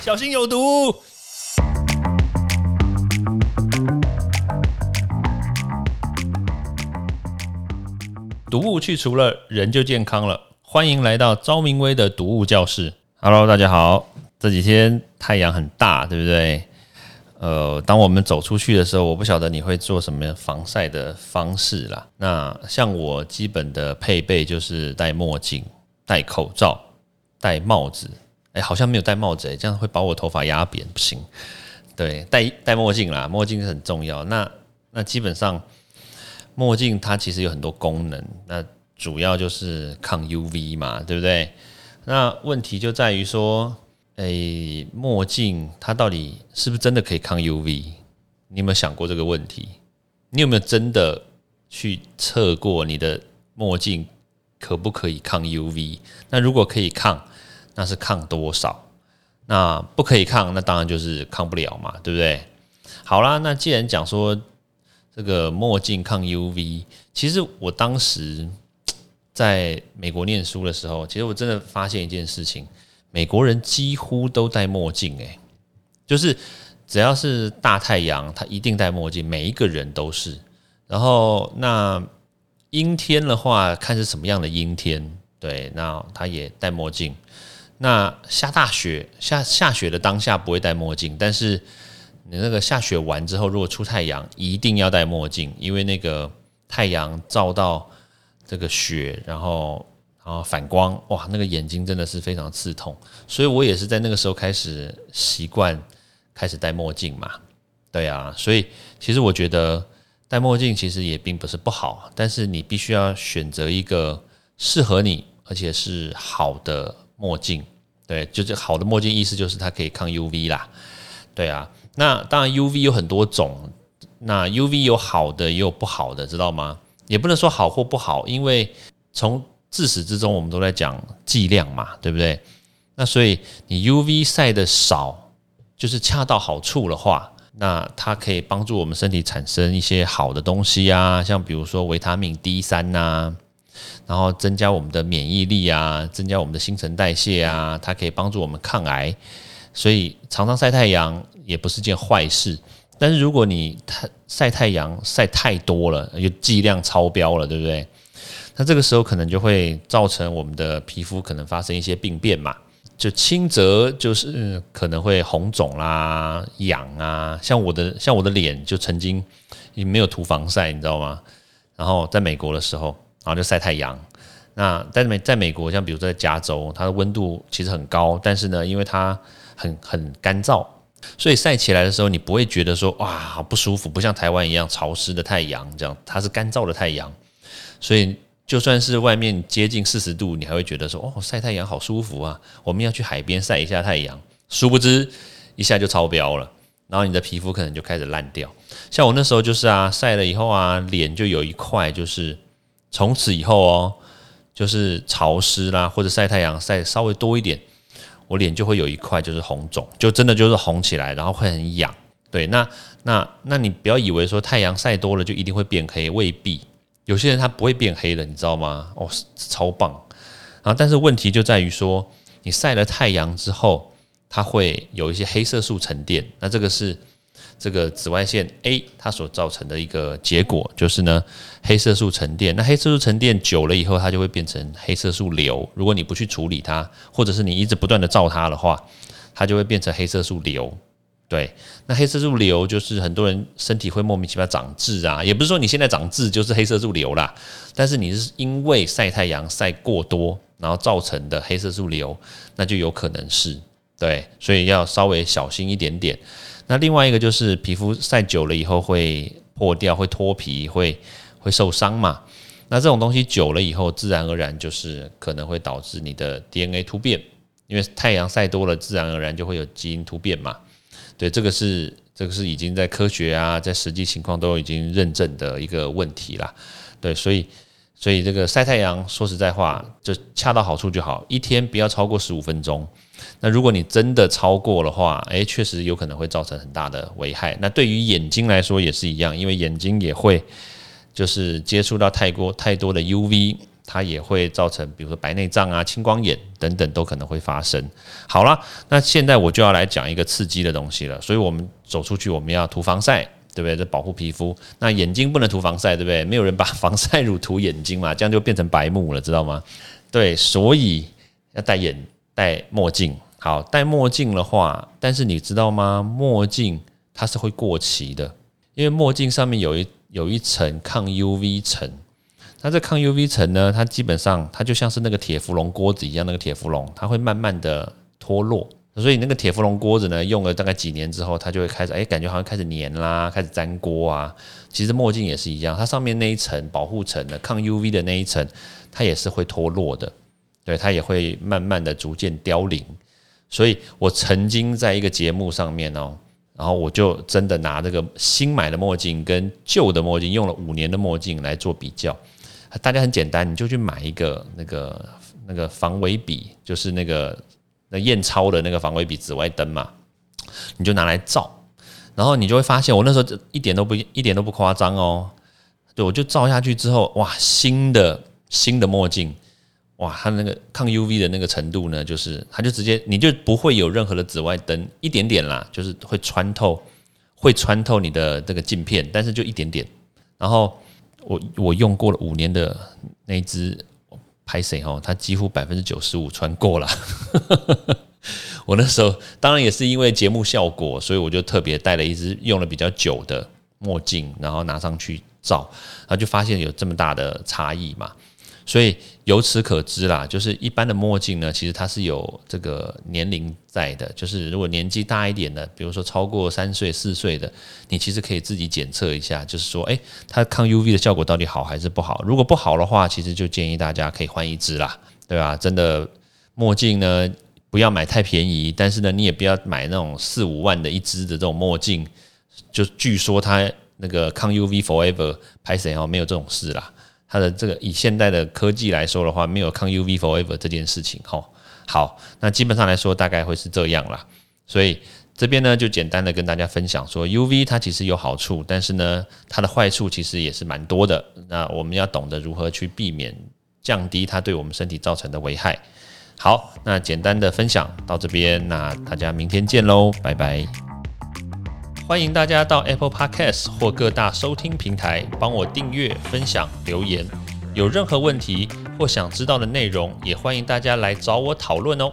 小心有毒。毒物去除了，人就健康了。欢迎来到昭明威的毒物教室。Hello，大家好。这几天太阳很大，对不对？呃，当我们走出去的时候，我不晓得你会做什么防晒的方式啦。那像我基本的配备就是戴墨镜、戴口罩、戴帽子。好像没有戴帽子，这样会把我头发压扁，不行。对，戴戴墨镜啦，墨镜很重要。那那基本上墨镜它其实有很多功能，那主要就是抗 UV 嘛，对不对？那问题就在于说。诶，墨镜它到底是不是真的可以抗 UV？你有没有想过这个问题？你有没有真的去测过你的墨镜可不可以抗 UV？那如果可以抗，那是抗多少？那不可以抗，那当然就是抗不了嘛，对不对？好啦，那既然讲说这个墨镜抗 UV，其实我当时在美国念书的时候，其实我真的发现一件事情。美国人几乎都戴墨镜，诶，就是只要是大太阳，他一定戴墨镜，每一个人都是。然后那阴天的话，看是什么样的阴天，对，那他也戴墨镜。那下大雪，下下雪的当下不会戴墨镜，但是你那个下雪完之后，如果出太阳，一定要戴墨镜，因为那个太阳照到这个雪，然后。啊，反光哇，那个眼睛真的是非常刺痛，所以我也是在那个时候开始习惯开始戴墨镜嘛。对啊，所以其实我觉得戴墨镜其实也并不是不好，但是你必须要选择一个适合你而且是好的墨镜。对，就是好的墨镜，意思就是它可以抗 UV 啦。对啊，那当然 UV 有很多种，那 UV 有好的也有不好的，知道吗？也不能说好或不好，因为从自始至终，我们都在讲剂量嘛，对不对？那所以你 UV 晒的少，就是恰到好处的话，那它可以帮助我们身体产生一些好的东西啊，像比如说维他命 D 三呐，然后增加我们的免疫力啊，增加我们的新陈代谢啊，它可以帮助我们抗癌。所以常常晒太阳也不是件坏事，但是如果你太晒太阳晒太多了，就剂量超标了，对不对？那这个时候可能就会造成我们的皮肤可能发生一些病变嘛，就轻则就是可能会红肿啦、痒啊，像我的像我的脸就曾经也没有涂防晒，你知道吗？然后在美国的时候，然后就晒太阳。那在美在美国，像比如在加州，它的温度其实很高，但是呢，因为它很很干燥，所以晒起来的时候你不会觉得说哇好不舒服，不像台湾一样潮湿的太阳这样，它是干燥的太阳，所以。就算是外面接近四十度，你还会觉得说哦晒太阳好舒服啊！我们要去海边晒一下太阳，殊不知一下就超标了，然后你的皮肤可能就开始烂掉。像我那时候就是啊，晒了以后啊，脸就有一块，就是从此以后哦，就是潮湿啦，或者晒太阳晒稍微多一点，我脸就会有一块就是红肿，就真的就是红起来，然后会很痒。对，那那那你不要以为说太阳晒多了就一定会变黑，未必。有些人他不会变黑的，你知道吗？哦，超棒！啊，但是问题就在于说，你晒了太阳之后，它会有一些黑色素沉淀。那这个是这个紫外线 A 它所造成的一个结果，就是呢，黑色素沉淀。那黑色素沉淀久了以后，它就会变成黑色素瘤。如果你不去处理它，或者是你一直不断的照它的话，它就会变成黑色素瘤。对，那黑色素瘤就是很多人身体会莫名其妙长痣啊，也不是说你现在长痣就是黑色素瘤啦，但是你是因为晒太阳晒过多，然后造成的黑色素瘤，那就有可能是对，所以要稍微小心一点点。那另外一个就是皮肤晒久了以后会破掉，会脱皮，会会受伤嘛。那这种东西久了以后，自然而然就是可能会导致你的 DNA 突变，因为太阳晒多了，自然而然就会有基因突变嘛。对，这个是这个是已经在科学啊，在实际情况都已经认证的一个问题啦。对，所以所以这个晒太阳，说实在话，就恰到好处就好，一天不要超过十五分钟。那如果你真的超过的话，诶，确实有可能会造成很大的危害。那对于眼睛来说也是一样，因为眼睛也会就是接触到太过太多的 UV，它也会造成，比如说白内障啊、青光眼等等都可能会发生。好了，那现在我就要来讲一个刺激的东西了。所以我们走出去，我们要涂防晒，对不对？这保护皮肤。那眼睛不能涂防晒，对不对？没有人把防晒乳涂眼睛嘛，这样就变成白目了，知道吗？对，所以要戴眼戴墨镜。好，戴墨镜的话，但是你知道吗？墨镜它是会过期的，因为墨镜上面有一有一层抗 UV 层。那这抗 UV 层呢？它基本上它就像是那个铁氟龙锅子一样，那个铁氟龙它会慢慢的脱落，所以那个铁氟龙锅子呢，用了大概几年之后，它就会开始哎，感觉好像开始黏啦，开始粘锅啊。其实墨镜也是一样，它上面那一层保护层的抗 UV 的那一层，它也是会脱落的，对，它也会慢慢的逐渐凋零。所以我曾经在一个节目上面哦，然后我就真的拿这个新买的墨镜跟旧的墨镜，用了五年的墨镜来做比较。大家很简单，你就去买一个那个那个防伪笔，就是那个那验钞的那个防伪笔紫外灯嘛，你就拿来照，然后你就会发现，我那时候一点都不一点都不夸张哦，对我就照下去之后，哇，新的新的墨镜，哇，它那个抗 UV 的那个程度呢，就是它就直接你就不会有任何的紫外灯，一点点啦，就是会穿透，会穿透你的这个镜片，但是就一点点，然后。我我用过了五年的那支拍谁哦，他几乎百分之九十五穿过了。我那时候当然也是因为节目效果，所以我就特别戴了一只用了比较久的墨镜，然后拿上去照，然后就发现有这么大的差异嘛。所以由此可知啦，就是一般的墨镜呢，其实它是有这个年龄在的。就是如果年纪大一点的，比如说超过三岁、四岁的，你其实可以自己检测一下，就是说，诶，它抗 UV 的效果到底好还是不好？如果不好的话，其实就建议大家可以换一支啦，对吧？真的墨镜呢，不要买太便宜，但是呢，你也不要买那种四五万的一支的这种墨镜，就据说它那个抗 UV Forever 拍谁哦，没有这种事啦。它的这个以现代的科技来说的话，没有抗 UV forever 这件事情哈。好，那基本上来说大概会是这样啦。所以这边呢就简单的跟大家分享说，UV 它其实有好处，但是呢它的坏处其实也是蛮多的。那我们要懂得如何去避免降低它对我们身体造成的危害。好，那简单的分享到这边，那大家明天见喽，拜拜。欢迎大家到 Apple Podcast 或各大收听平台帮我订阅、分享、留言。有任何问题或想知道的内容，也欢迎大家来找我讨论哦。